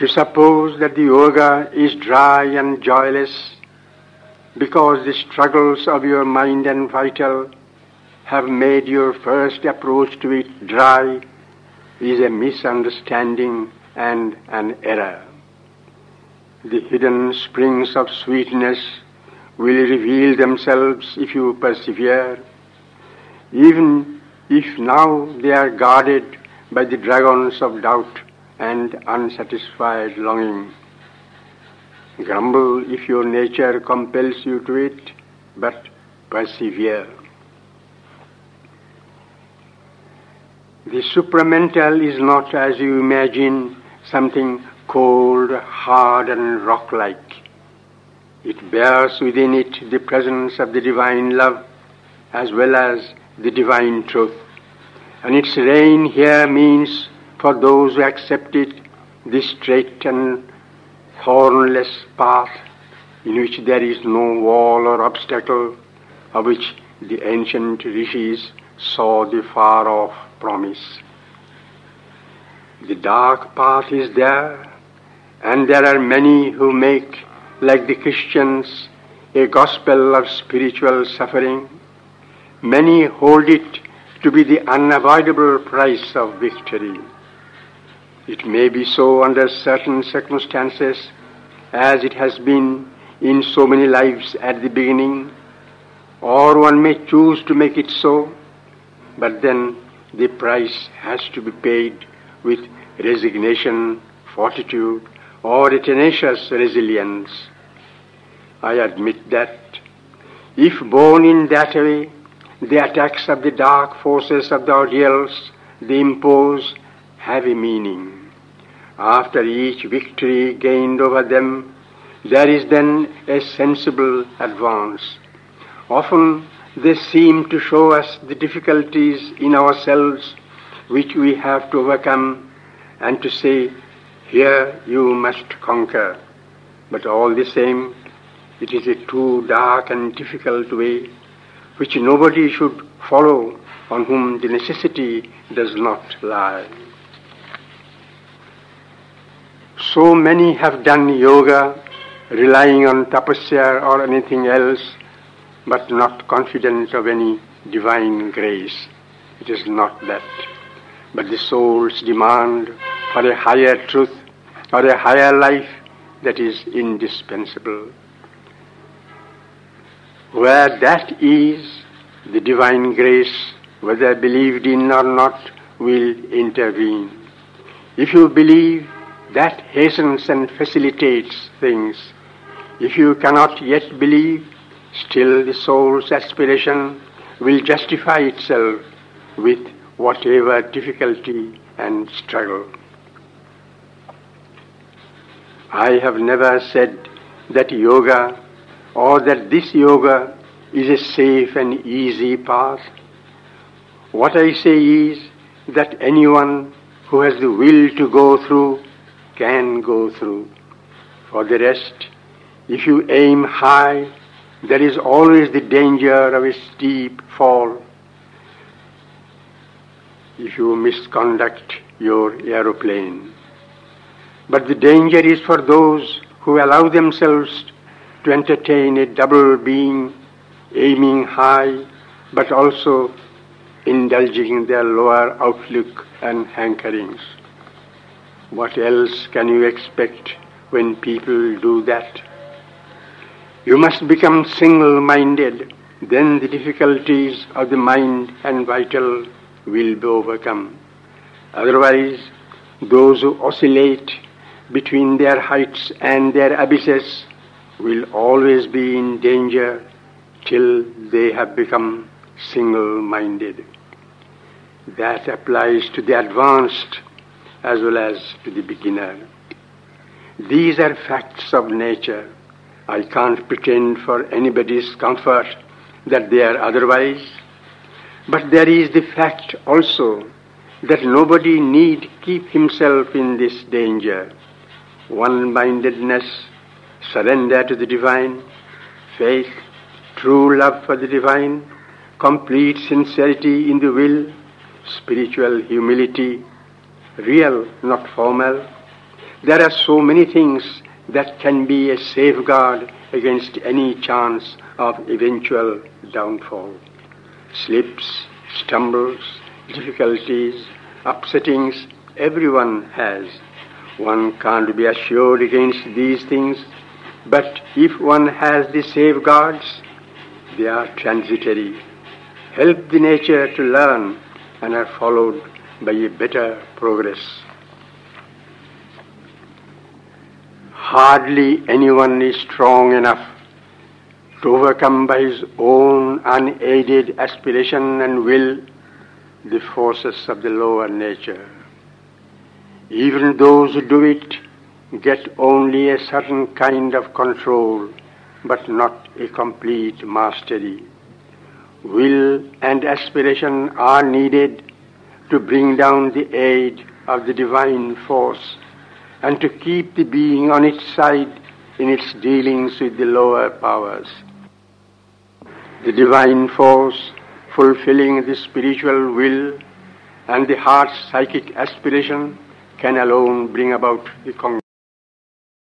To suppose that the yoga is dry and joyless because the struggles of your mind and vital have made your first approach to it dry is a misunderstanding and an error. The hidden springs of sweetness will reveal themselves if you persevere, even if now they are guarded by the dragons of doubt and unsatisfied longing. Grumble if your nature compels you to it, but persevere. The supramental is not, as you imagine, something cold, hard, and rock like. It bears within it the presence of the divine love as well as the divine truth. And its reign here means, for those who accept it, the straight and thornless path in which there is no wall or obstacle, of which the ancient rishis saw the far off promise. The dark path is there, and there are many who make, like the Christians, a gospel of spiritual suffering. Many hold it to be the unavoidable price of victory. It may be so under certain circumstances, as it has been in so many lives at the beginning, or one may choose to make it so, but then the price has to be paid with resignation, fortitude, or a tenacious resilience. I admit that if borne in that way, the attacks of the dark forces of the ordeals they impose have a meaning. After each victory gained over them, there is then a sensible advance. Often they seem to show us the difficulties in ourselves which we have to overcome and to say, here you must conquer. But all the same, it is a too dark and difficult way which nobody should follow on whom the necessity does not lie. So many have done yoga relying on tapasya or anything else, but not confident of any divine grace. It is not that, but the soul's demand for a higher truth or a higher life that is indispensable. Where that is, the divine grace, whether believed in or not, will intervene. If you believe, that hastens and facilitates things. If you cannot yet believe, still the soul's aspiration will justify itself with whatever difficulty and struggle. I have never said that yoga or that this yoga is a safe and easy path. What I say is that anyone who has the will to go through can go through. For the rest, if you aim high, there is always the danger of a steep fall. If you misconduct your aeroplane. But the danger is for those who allow themselves to entertain a double being, aiming high, but also indulging in their lower outlook and hankerings. What else can you expect when people do that? You must become single minded, then the difficulties of the mind and vital will be overcome. Otherwise, those who oscillate between their heights and their abysses will always be in danger till they have become single minded. That applies to the advanced as well as to the beginner. These are facts of nature. I can't pretend for anybody's comfort that they are otherwise. But there is the fact also that nobody need keep himself in this danger one mindedness, surrender to the divine, faith, true love for the divine, complete sincerity in the will, spiritual humility, real, not formal, there are so many things that can be a safeguard against any chance of eventual downfall. Slips, stumbles, difficulties, upsettings, everyone has. One can't be assured against these things, but if one has the safeguards, they are transitory, help the nature to learn, and are followed by a better progress. Hardly anyone is strong enough to overcome by his own unaided aspiration and will the forces of the lower nature. Even those who do it get only a certain kind of control, but not a complete mastery. Will and aspiration are needed to bring down the aid of the divine force and to keep the being on its side in its dealings with the lower powers. The divine force fulfilling the spiritual will and the heart's psychic aspiration can alone bring about the